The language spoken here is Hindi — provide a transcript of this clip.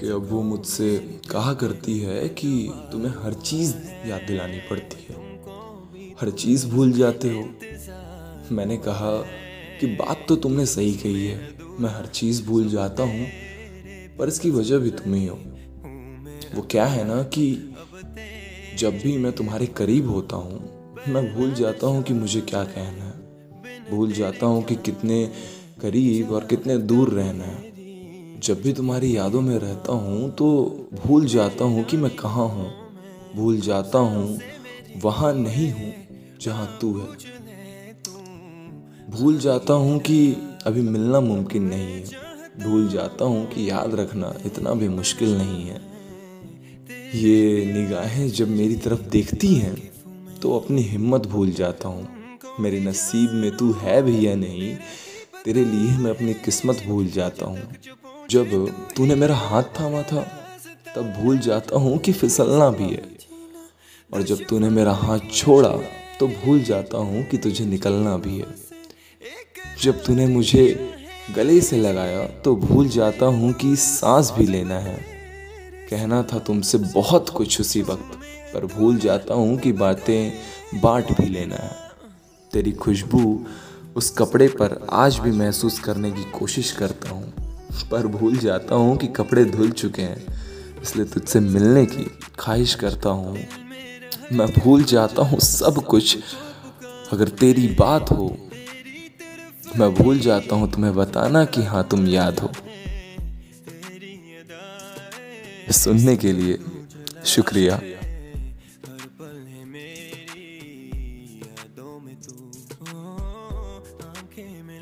कि अब वो मुझसे कहा करती है कि तुम्हें हर चीज़ याद दिलानी पड़ती है। हर चीज़ भूल जाते हो। मैंने कहा कि बात तो तुमने सही कही है। मैं हर चीज़ भूल जाता हूँ, पर इसकी वजह भी तुम ही हो। वो क्या है ना कि जब भी मैं तुम्हारे करीब होता हूँ, मैं भूल जाता हूँ कि मुझे क्या कहना है। भूल जाता हूँ कि कितने करीब और कितने दूर रहना है। जब भी तुम्हारी यादों में रहता हूँ तो भूल जाता हूँ कि मैं कहाँ हूँ। भूल जाता हूँ, वहाँ नहीं हूँ, जहाँ तू है। भूल जाता हूँ कि अभी मिलना मुमकिन नहीं है। भूल जाता हूँ कि याद रखना इतना भी मुश्किल नहीं है। ये निगाहें जब मेरी तरफ़ देखती हैं तो अपनी हिम्मत भूल जाता हूँ। मेरे नसीब में तू है भी या नहीं, तेरे लिए मैं अपनी किस्मत भूल जाता हूँ। जब तूने मेरा हाथ थामा था, तब भूल जाता हूँ कि फिसलना भी है। और जब तूने मेरा हाथ छोड़ा तो भूल जाता हूँ कि तुझे निकलना भी है। जब तूने मुझे गले से लगाया तो भूल जाता हूँ कि सांस भी लेना है। कहना था तुमसे बहुत कुछ उसी वक्त, पर भूल जाता हूँ कि बातें बांट भी लेना है। तेरी खुशबू उस कपड़े पर आज भी महसूस करने की कोशिश करता हूँ। पर भूल जाता हूँ कि कपड़े धुल चुके हैं। इसलिए तुझसे मिलने की ख्वाहिश करता हूँ। मैं भूल जाता हूँ सब कुछ। अगर तेरी बात हो, मैं भूल जाता हूँ। तुम्हें बताना कि हाँ तुम याद हो। सुनने के लिए शुक्रिया। में तू आँखें में